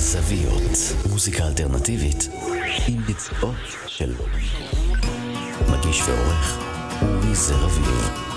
בזוויות. מוזיקה אלטרנטיבית עם ביצועות של מגיש ועורך אורי זרביב.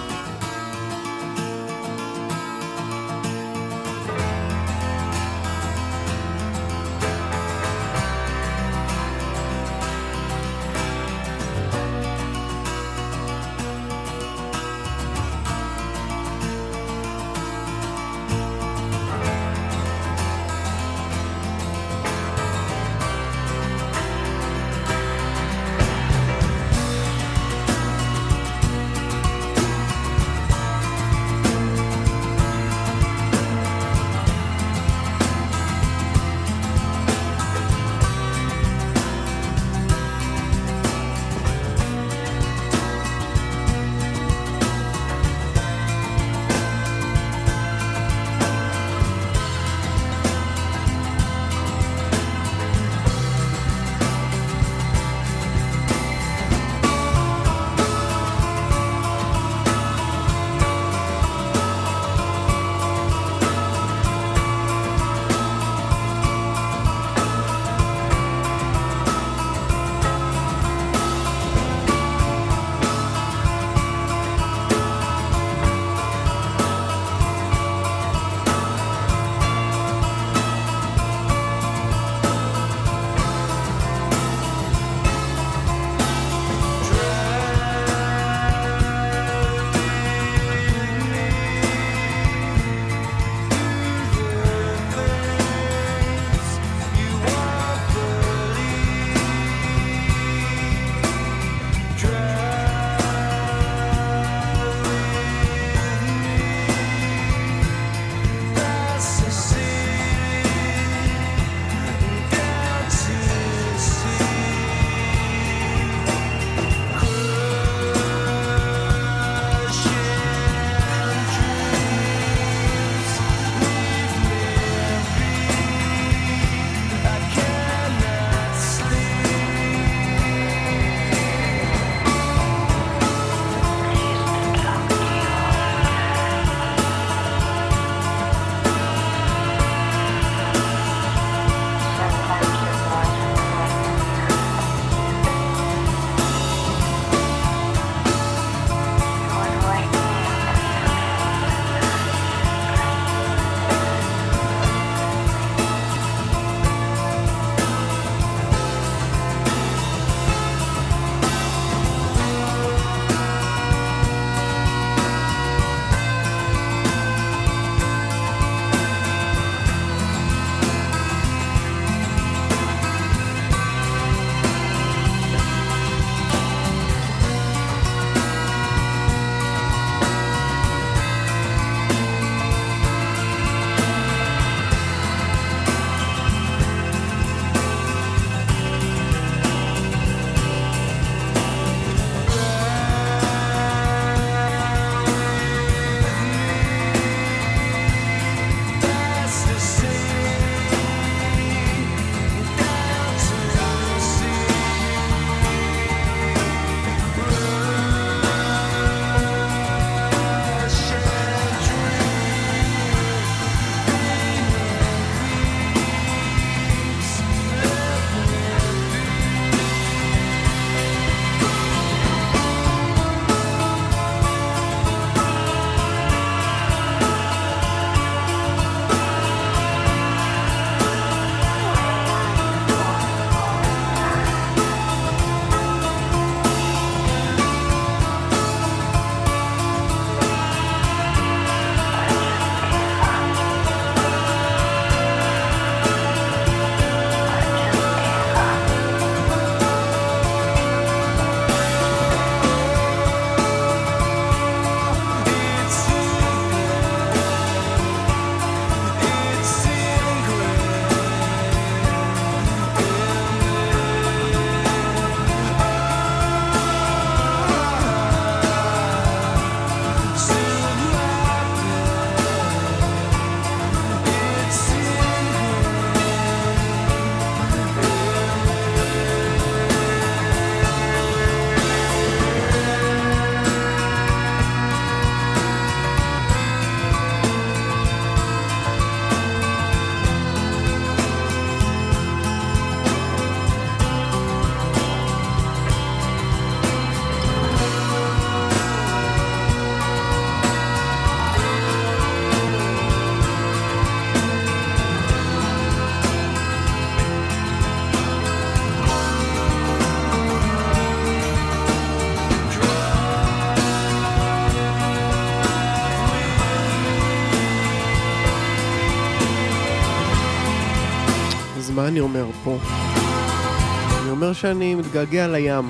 אני אומר פה? אני אומר שאני מתגעגע לים.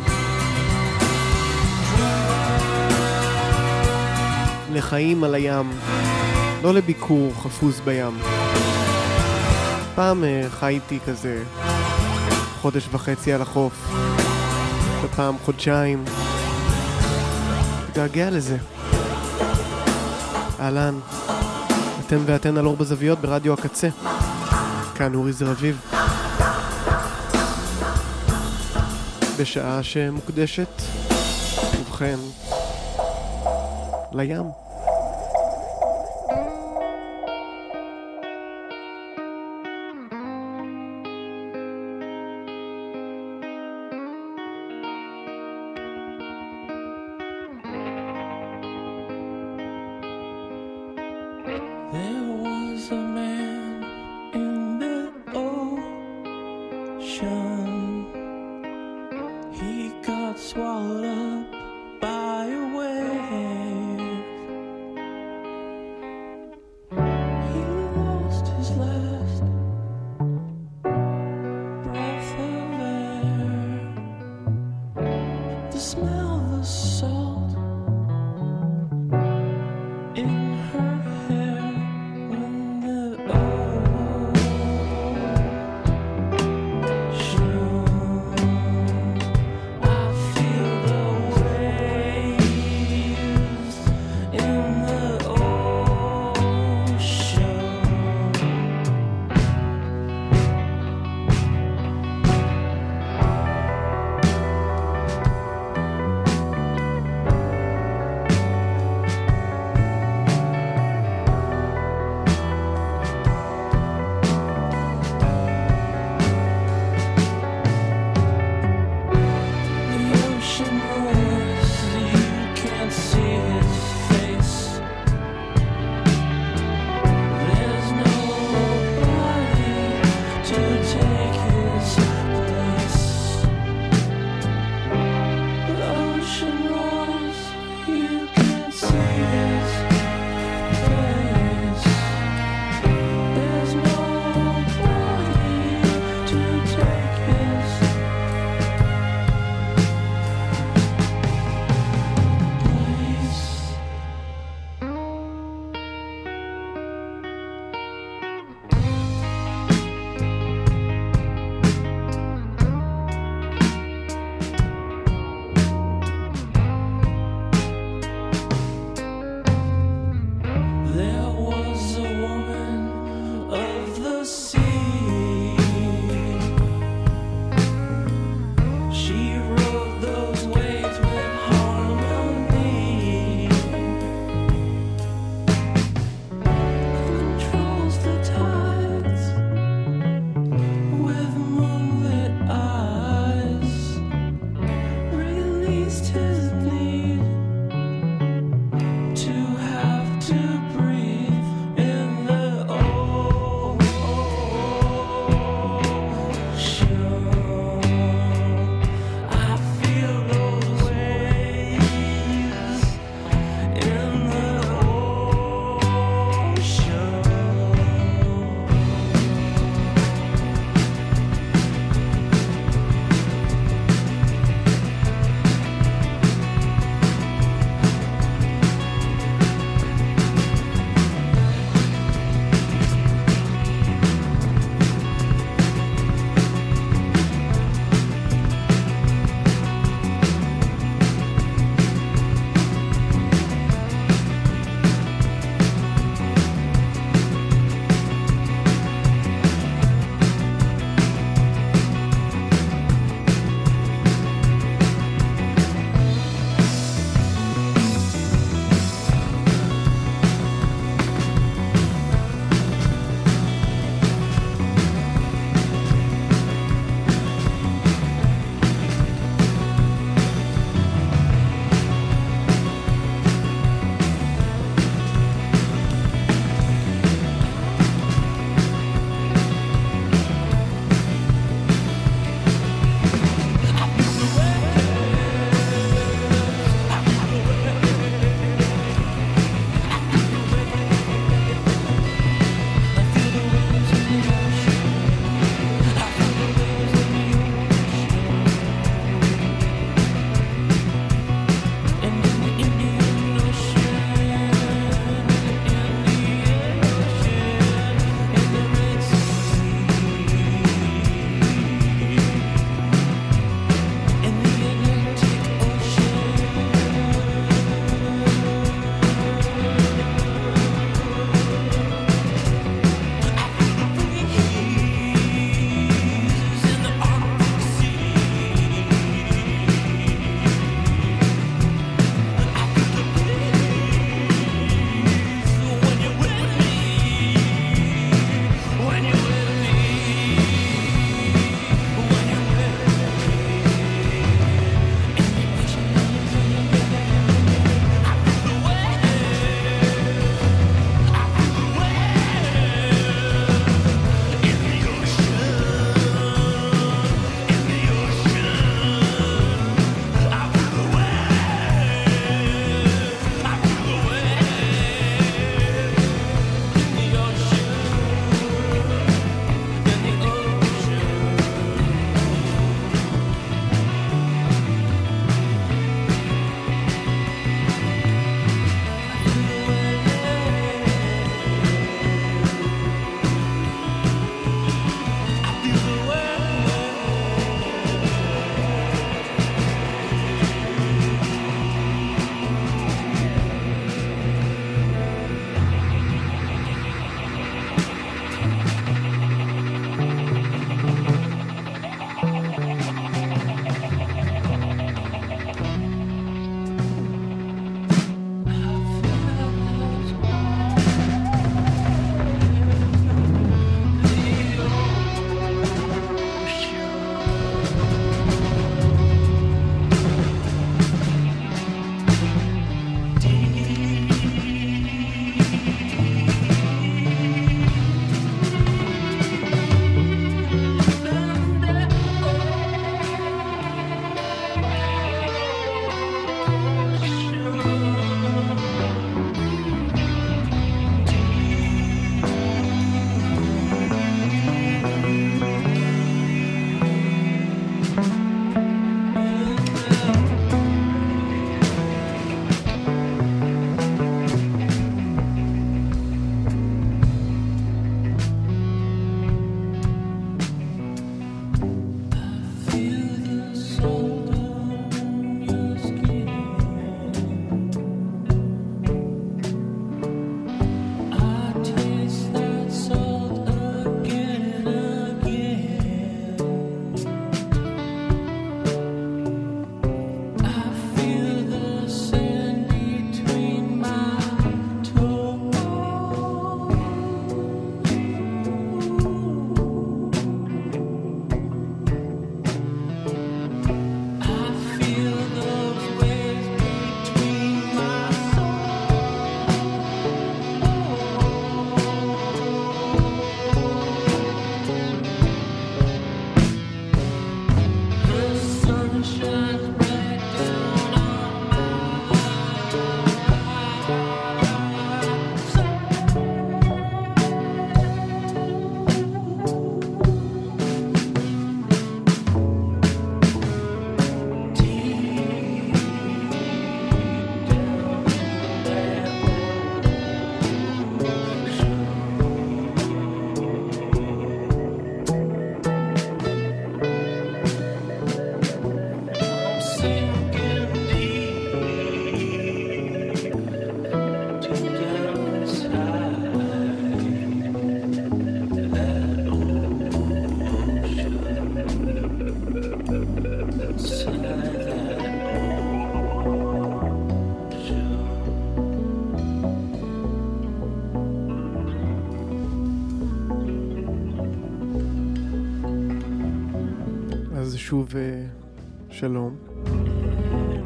לחיים על הים, לא לביקור חפוז בים. פעם uh, חייתי כזה חודש וחצי על החוף, ופעם חודשיים. מתגעגע לזה. אהלן, אתם ואתן על אור בזוויות ברדיו הקצה. כאן אורי זר בשעה שמוקדשת, ובכן, לים. שלום.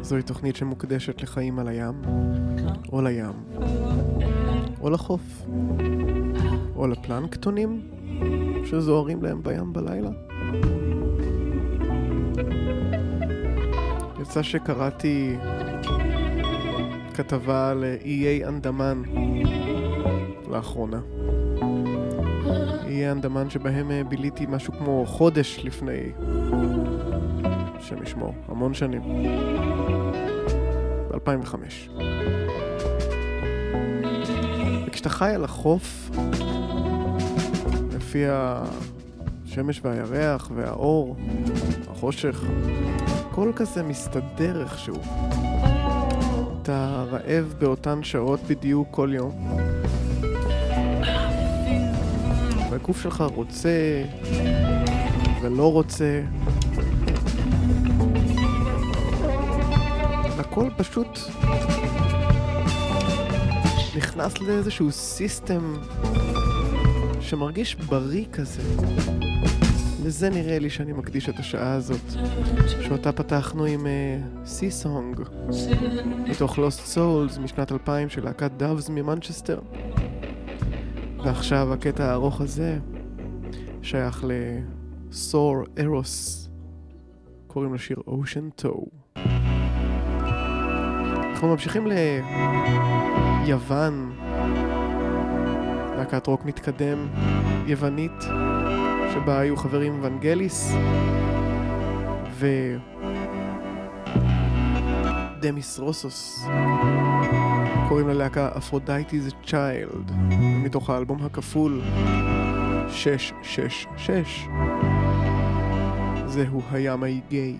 זוהי תוכנית שמוקדשת לחיים על הים, או לים, או לחוף, או לפלנקטונים שזוהרים להם בים בלילה. יצא שקראתי כתבה על איי אנדמן לאחרונה. איי אנדמן שבהם אה, ביליתי משהו כמו חודש לפני, השם ישמור, המון שנים. ב-2005. וכשאתה חי על החוף, לפי השמש והירח והאור, החושך, הכל כזה מסתדר איכשהו. אתה רעב באותן שעות בדיוק כל יום. והגוף שלך רוצה ולא רוצה. הכל פשוט נכנס לאיזשהו system שמרגיש בריא כזה. לזה נראה לי שאני מקדיש את השעה הזאת, שאותה פתחנו עם Sea אה, Song, מתוך Lost Souls משנת 2000 של להקת Doves ממנצ'סטר. ועכשיו הקטע הארוך הזה שייך לסור ארוס, קוראים לשיר Ocean Toe. אנחנו ממשיכים ליוון, להקת רוק מתקדם, יוונית, שבה היו חברים ונגליס ו... דמיס רוסוס. קוראים ללהקה אפרודייטי's צ'יילד, מתוך האלבום הכפול 666. זהו הים האיגי.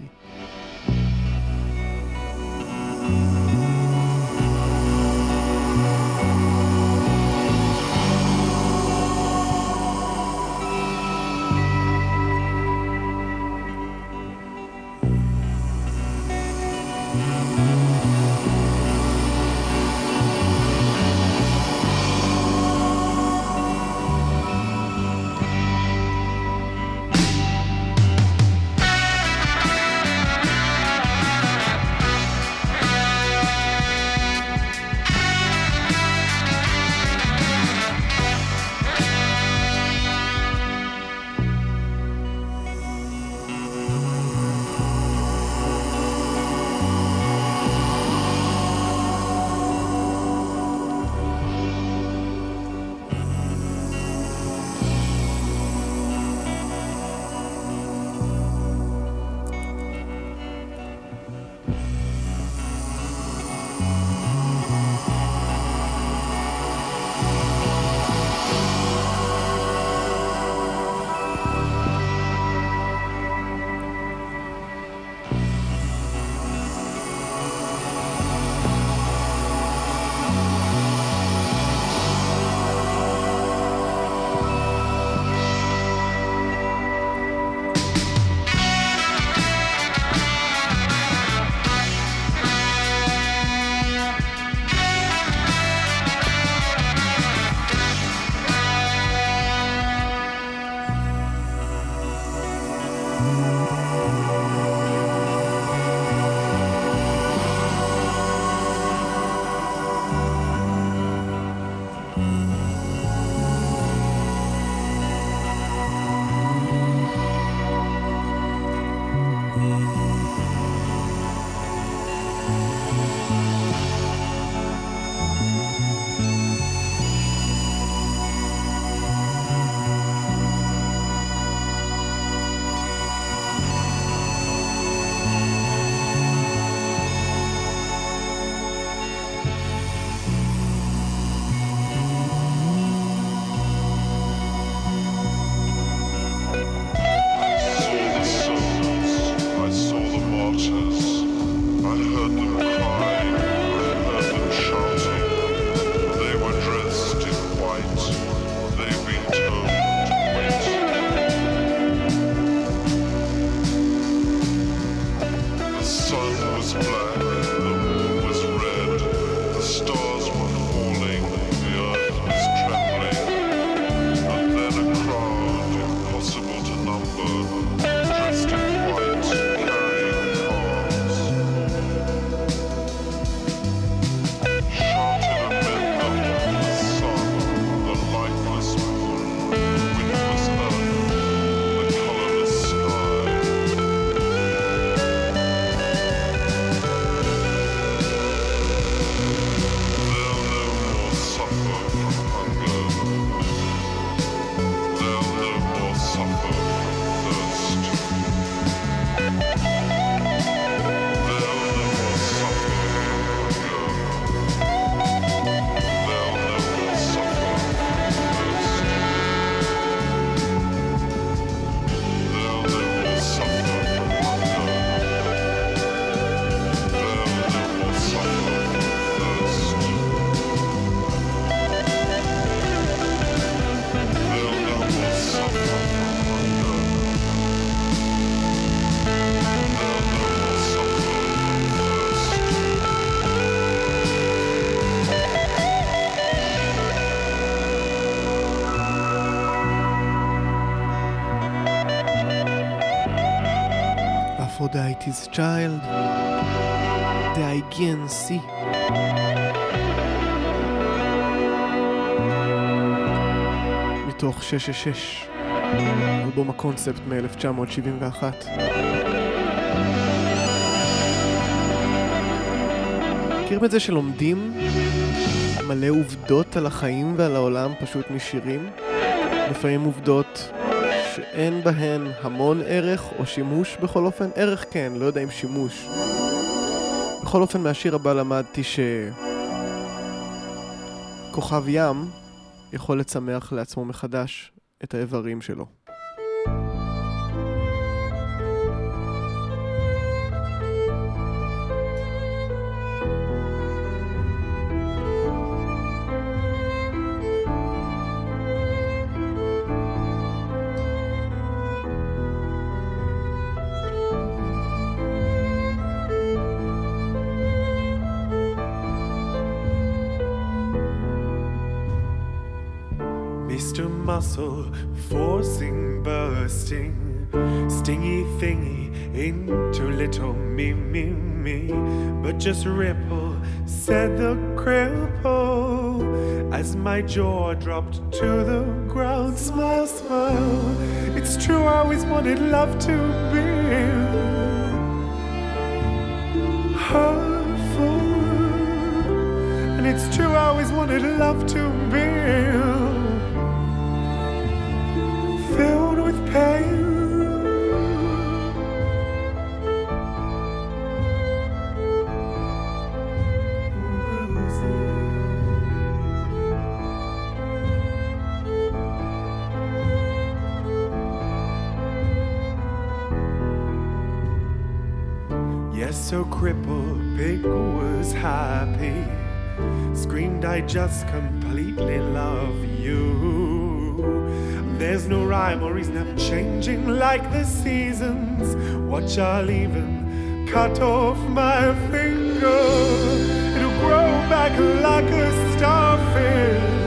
אפרודיטי's Child, The Aegean Sea. מתוך 666, אלבום הקונספט מ-1971. מכירים את זה שלומדים מלא עובדות על החיים ועל העולם פשוט משירים? לפעמים עובדות שאין בהן המון ערך או שימוש בכל אופן? ערך כן, לא יודע אם שימוש. בכל אופן מהשיר הבא למדתי ש... כוכב ים יכול לצמח לעצמו מחדש את האיברים שלו. Muscle forcing bursting, stingy thingy into little me, me, me. But just ripple, said the cripple, as my jaw dropped to the ground. Smile, smile. It's true, I always wanted love to be. Hurtful. And it's true, I always wanted love to be crippled, Pig was happy. Screamed, I just completely love you. There's no rhyme or reason, I'm changing like the seasons. Watch, I'll even cut off my finger. It'll grow back like a starfish.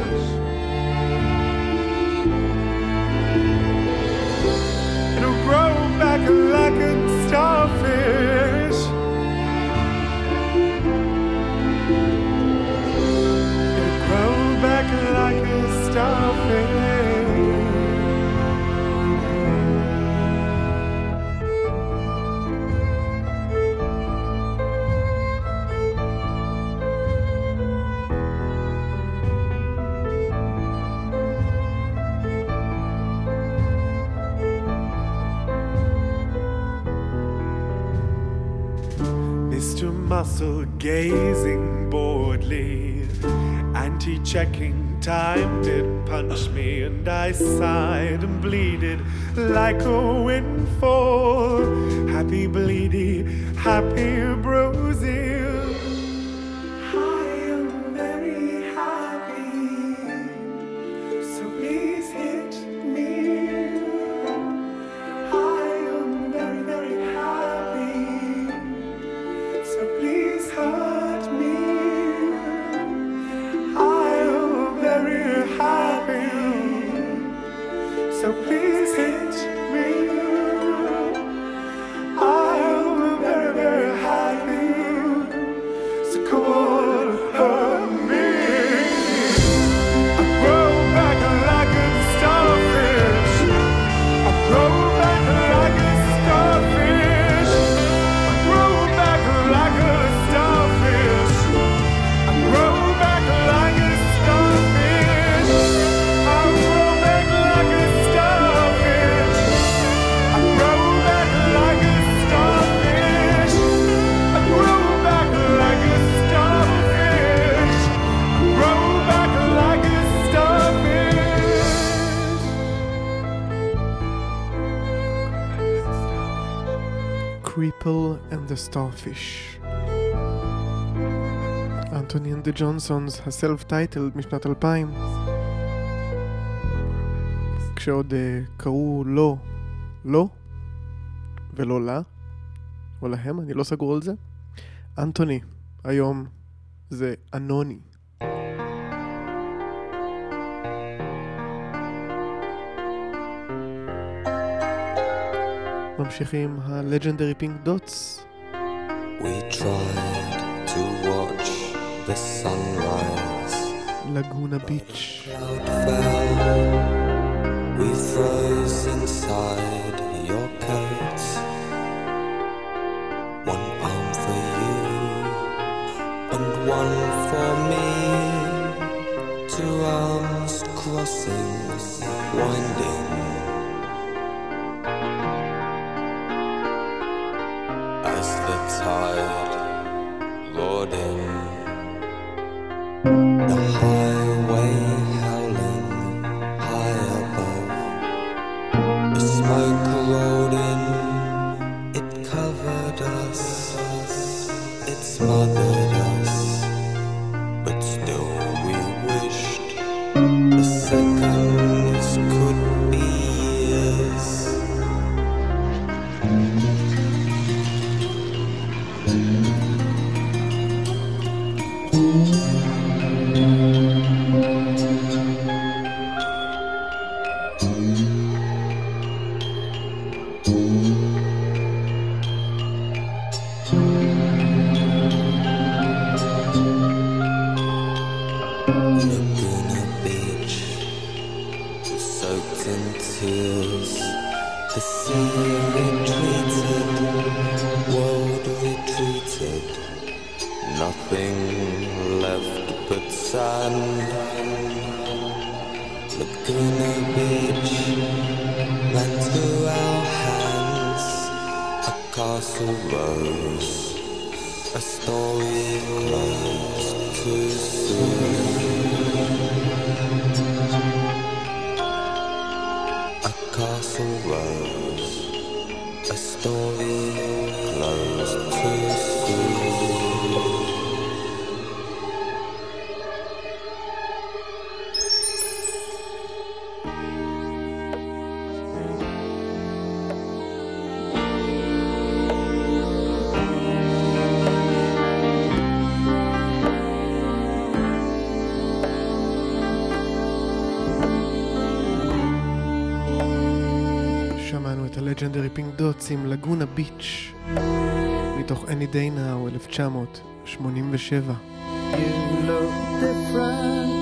Gazing boredly, anti checking time did punch me, and I sighed and bleeded like a windfall. Happy bleedy, happy Cripple and the Starfish. Antony and the Johnsons, ה self titled משנת 2000. כשעוד אה, קראו לו, לא, ולא לה, או להם, אני לא סגור על זה. אנטוני, היום זה אנוני. ממשיך עם legendary Pink Dots. We tried to watch the sunrise. Laguna Beach. We froze inside. tears to see retreated, world retreated, nothing left but sand. Laguna Beach ran through our hands, a castle rose, a story closed too soon. story close to ג'נדרי פינק דוטס עם לגונה ביץ' מתוך Any Day Now 1987. You look different.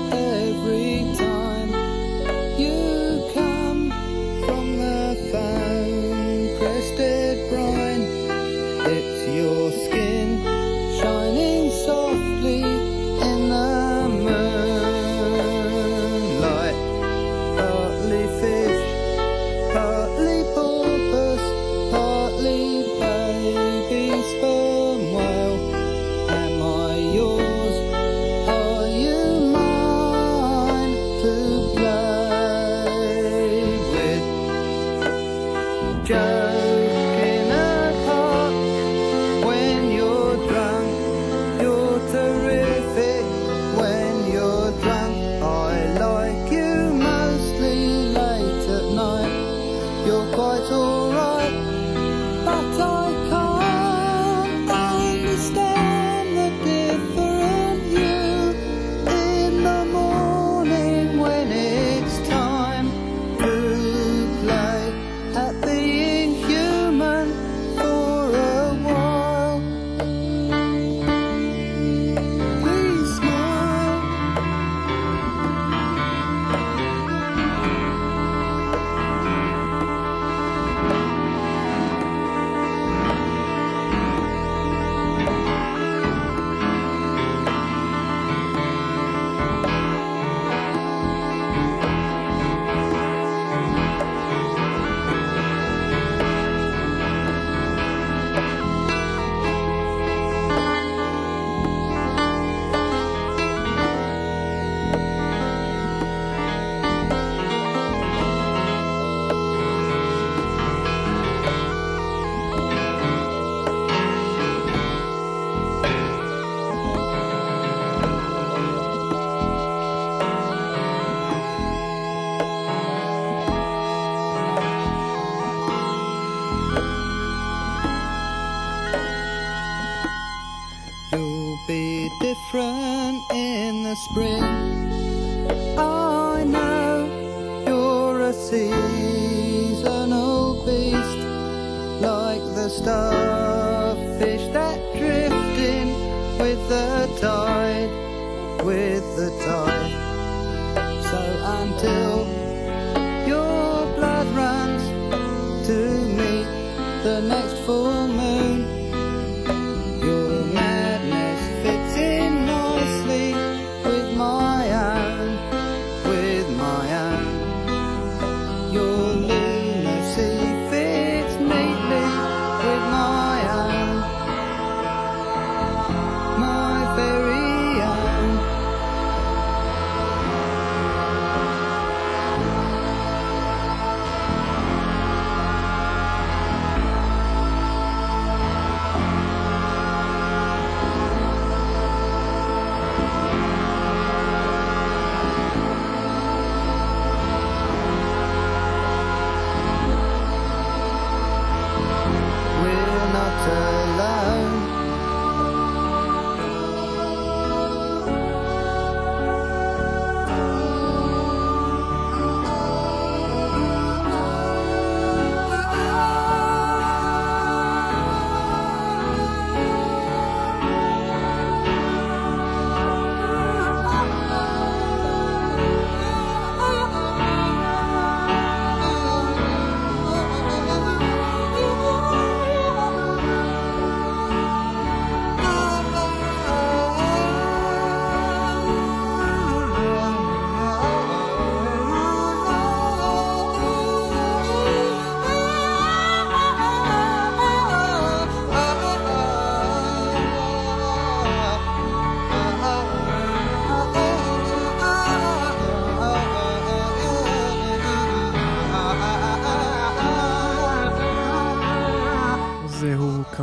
so until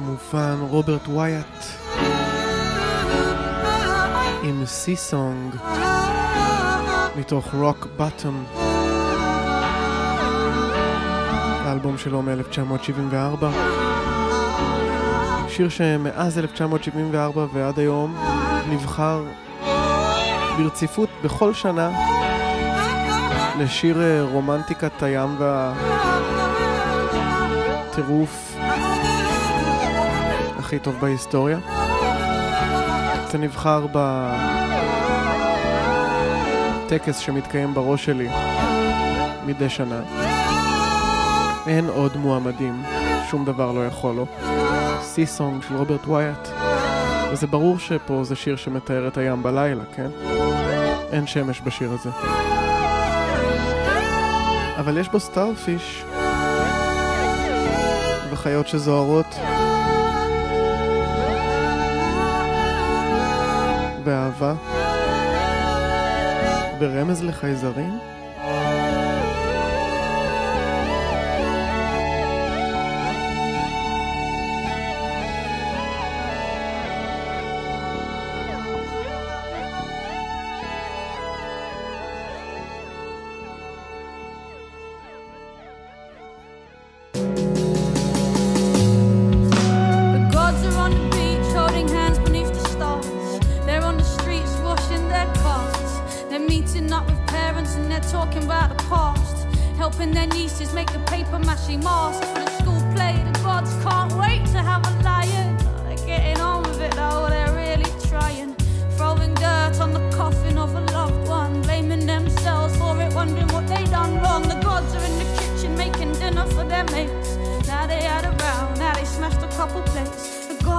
כמובן רוברט ווייט עם סי סונג מתוך רוק בטום האלבום שלו מ-1974. שיר שמאז 1974 ועד היום נבחר ברציפות בכל שנה לשיר אה, רומנטיקת הים והטירוף. הכי טוב בהיסטוריה. זה נבחר בטקס שמתקיים בראש שלי מדי שנה. אין עוד מועמדים, שום דבר לא יכול לו. סי סונג של רוברט ווייט. וזה ברור שפה זה שיר שמתאר את הים בלילה, כן? אין שמש בשיר הזה. אבל יש בו סטארפיש וחיות שזוהרות. באהבה? ברמז לחייזרים?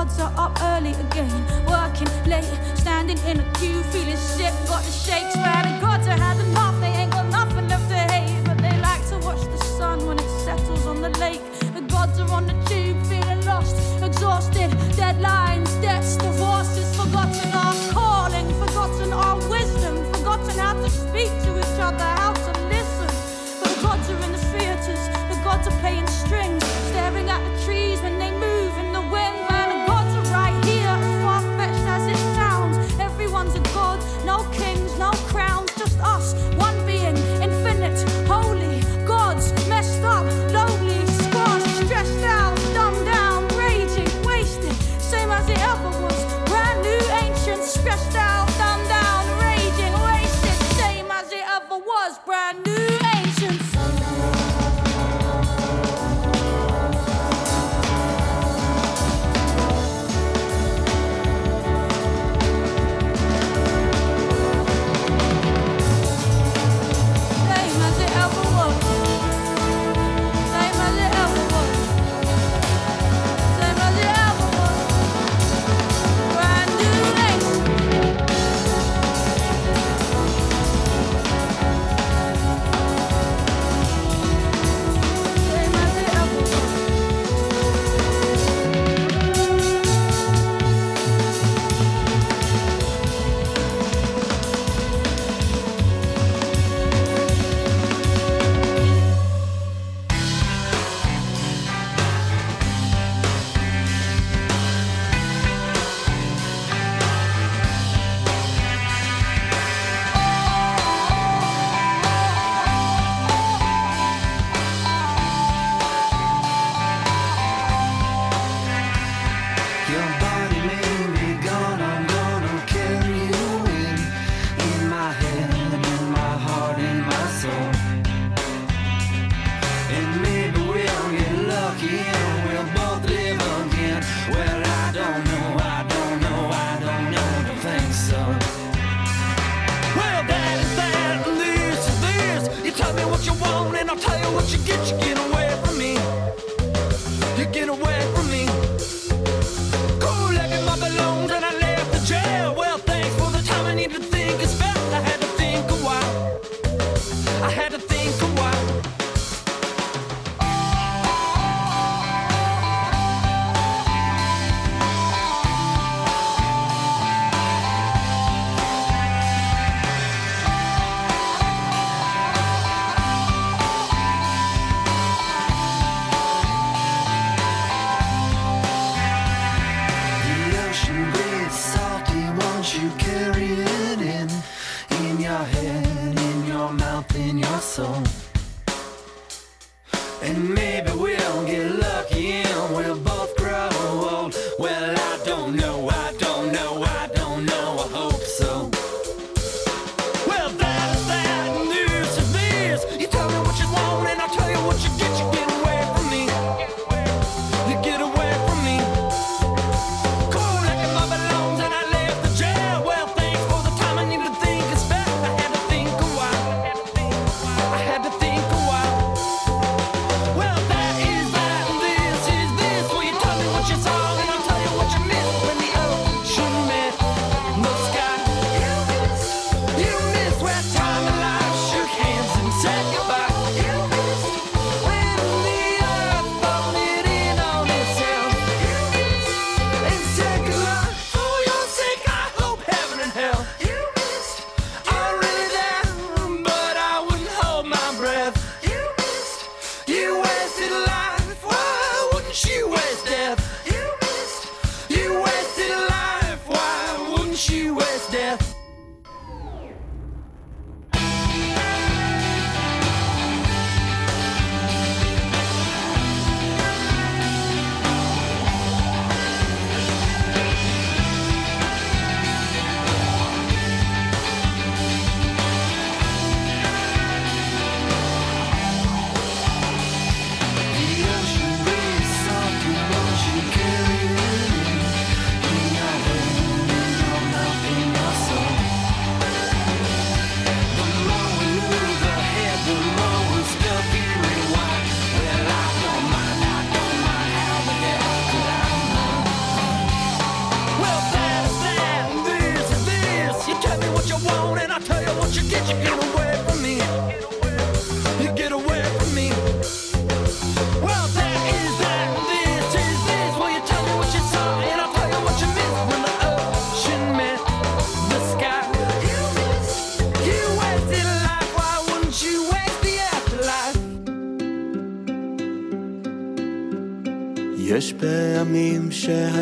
kids are up early again, working late, standing in a queue, feeling sick, got the shakes, man, and God to have them off, they ain't gonna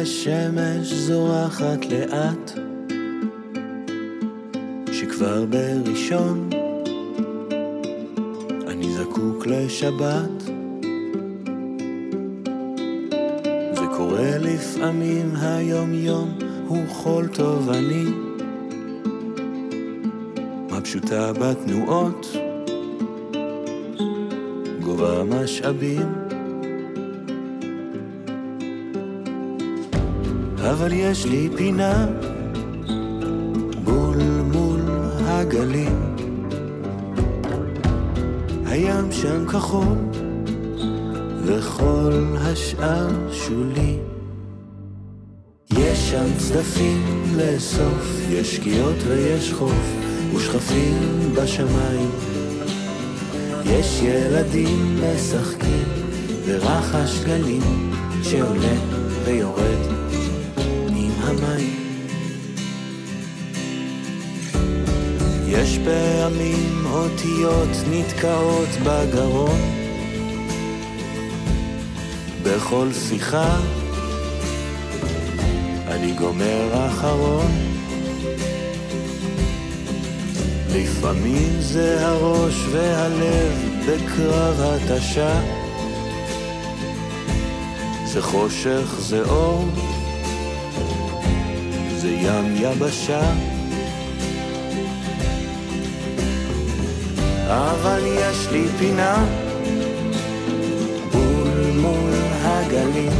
השמש זורחת לאט, שכבר בראשון אני זקוק לשבת. זה קורה לפעמים היום-יום הוא חול טוב אני, מה פשוטה בתנועות, גובה משאבים. אבל יש לי פינה בול מול הגלים. הים שם כחול, וכל השאר שולי. יש שם צדפים לאסוף, יש שקיעות ויש חוף, ושכפים בשמיים. יש ילדים משחקים, ורחש גלים שעולה ויורד. ימים אותיות נתקעות בגרון. בכל שיחה אני גומר אחרון. לפעמים זה הראש והלב בקרב התשה. זה חושך, זה אור, זה ים יבשה. אבל יש לי פינה בול מול הגלים.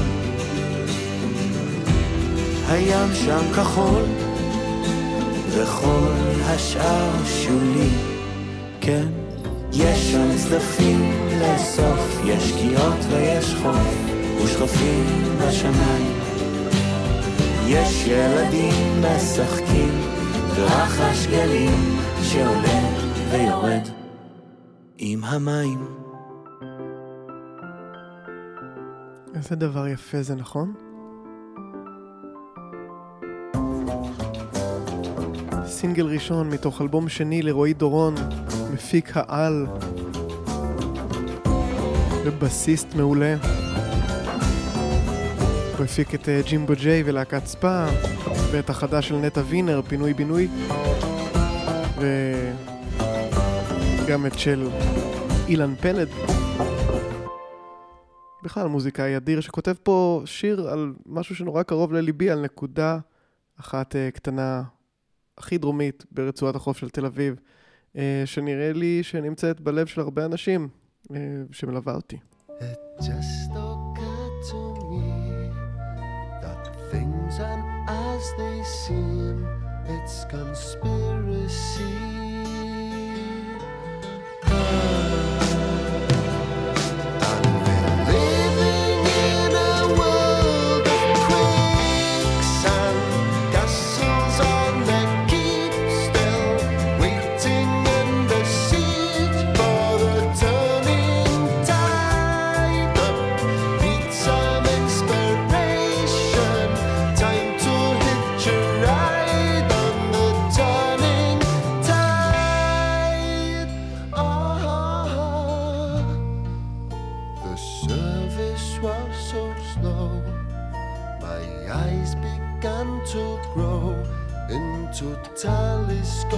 הים שם כחול וכל השאר שולי, כן. יש שם צדפים לאסוף, יש שקיעות ויש חול ושכפים בשמיים. יש ילדים משחקים ורחש גלים שעולה ויורד. עם המים. איזה דבר יפה זה, נכון? סינגל ראשון מתוך אלבום שני לרועי דורון, מפיק העל ובסיסט מעולה. הוא הפיק את אה, ג'ימבו ג'יי ולהקת ספא, ואת החדש של נטע וינר, פינוי בינוי, וגם את של אילן פלד. בכלל מוזיקאי אדיר שכותב פה שיר על משהו שנורא קרוב לליבי, על נקודה אחת אה, קטנה, הכי דרומית ברצועת החוף של תל אביב, אה, שנראה לי שנמצאת בלב של הרבה אנשים, אה, שמלווה אותי. It's conspiracy. oh to grow into telescopes.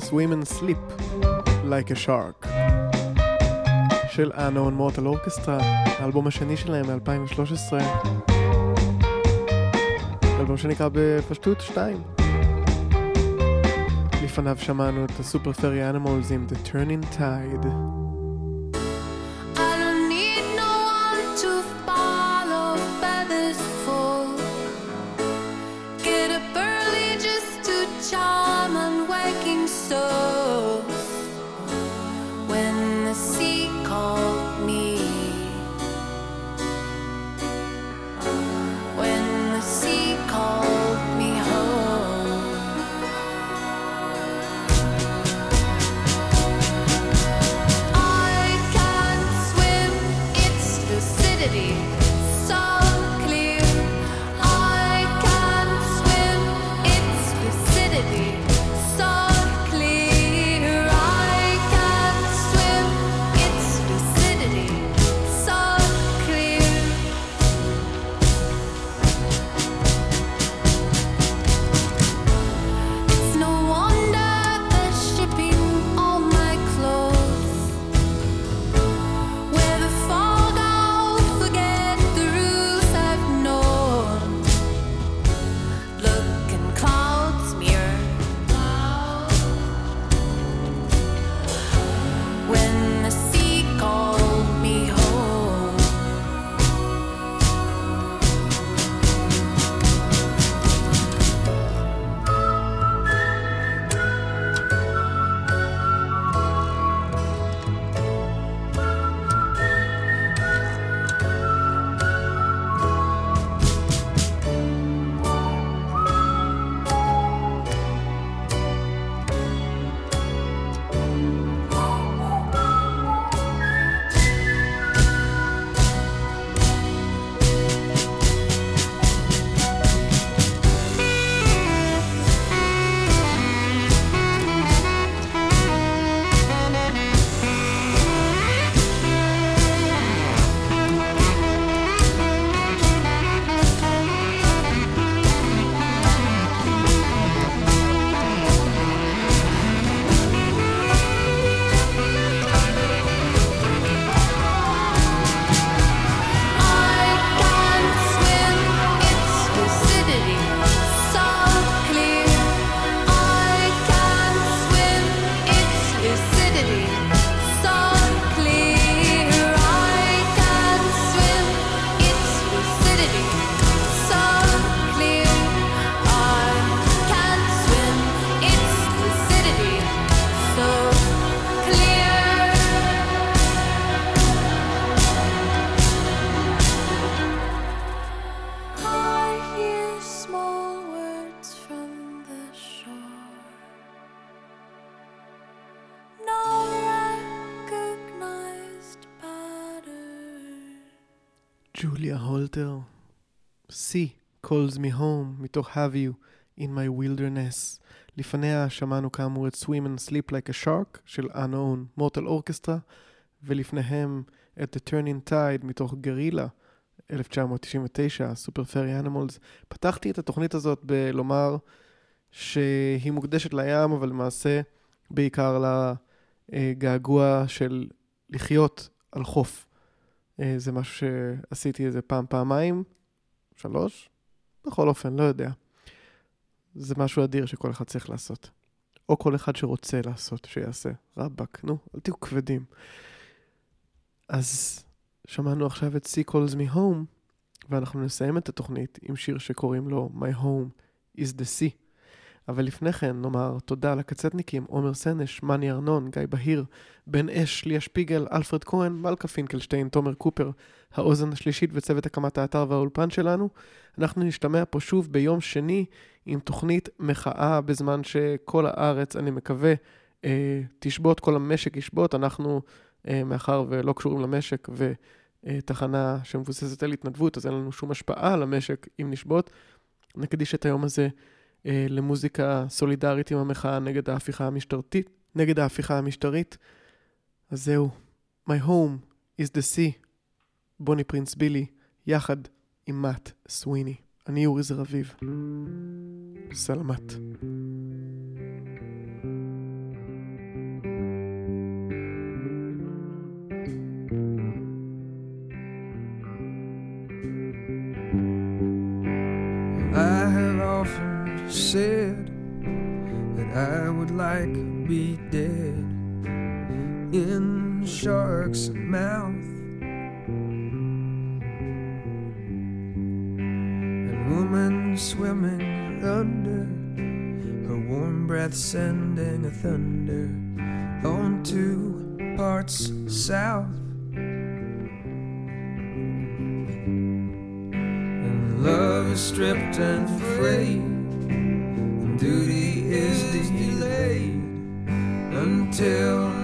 Swim and Sleep Like a Shark. של Unknown Mortal Orchestra, האלבום השני שלהם מ-2013. אלבום שנקרא בפשטות 2. לפניו שמענו את הסופר פרי אנימולס עם The Turning Tide. ג'וליה הולטר. C calls me home מתוך Have you in my wilderness. לפניה שמענו כאמור את Swim and Sleep like a Shark של Unknown Mortal Orchestra, ולפניהם את The Turning Tide מתוך גרילה 1999, סופר פרי אנימולס. פתחתי את התוכנית הזאת בלומר שהיא מוקדשת לים, אבל למעשה בעיקר לגעגוע של לחיות על חוף. אה, זה משהו שעשיתי איזה פעם, פעמיים, שלוש, בכל אופן, לא יודע. זה משהו אדיר שכל אחד צריך לעשות. או כל אחד שרוצה לעשות, שיעשה. רבאק, נו, אל תהיו כבדים. אז שמענו עכשיו את See Calls Me Home, ואנחנו נסיים את התוכנית עם שיר שקוראים לו My Home is the Sea. אבל לפני כן נאמר תודה לקצטניקים עומר סנש, מני ארנון, גיא בהיר, בן אש, ליה שפיגל, אלפרד כהן, מלכה פינקלשטיין, תומר קופר, האוזן השלישית וצוות הקמת האתר והאולפן שלנו. אנחנו נשתמע פה שוב ביום שני עם תוכנית מחאה בזמן שכל הארץ, אני מקווה, אה, תשבות, כל המשק ישבות. אנחנו, אה, מאחר ולא קשורים למשק ותחנה שמבוססת על התנדבות, אז אין לנו שום השפעה על המשק אם נשבות. נקדיש את היום הזה אה, למוזיקה סולידרית עם המחאה נגד ההפיכה המשטרתית, נגד ההפיכה המשטרית. אז זהו, My home is the sea, בוני פרינס בילי, יחד עם מאט סוויני. אני אורי זר אביב. סלמת. I said that I would like to be dead in shark's mouth. And woman swimming under her warm breath sending a thunder on two parts south. And love is stripped and free, and duty is delayed until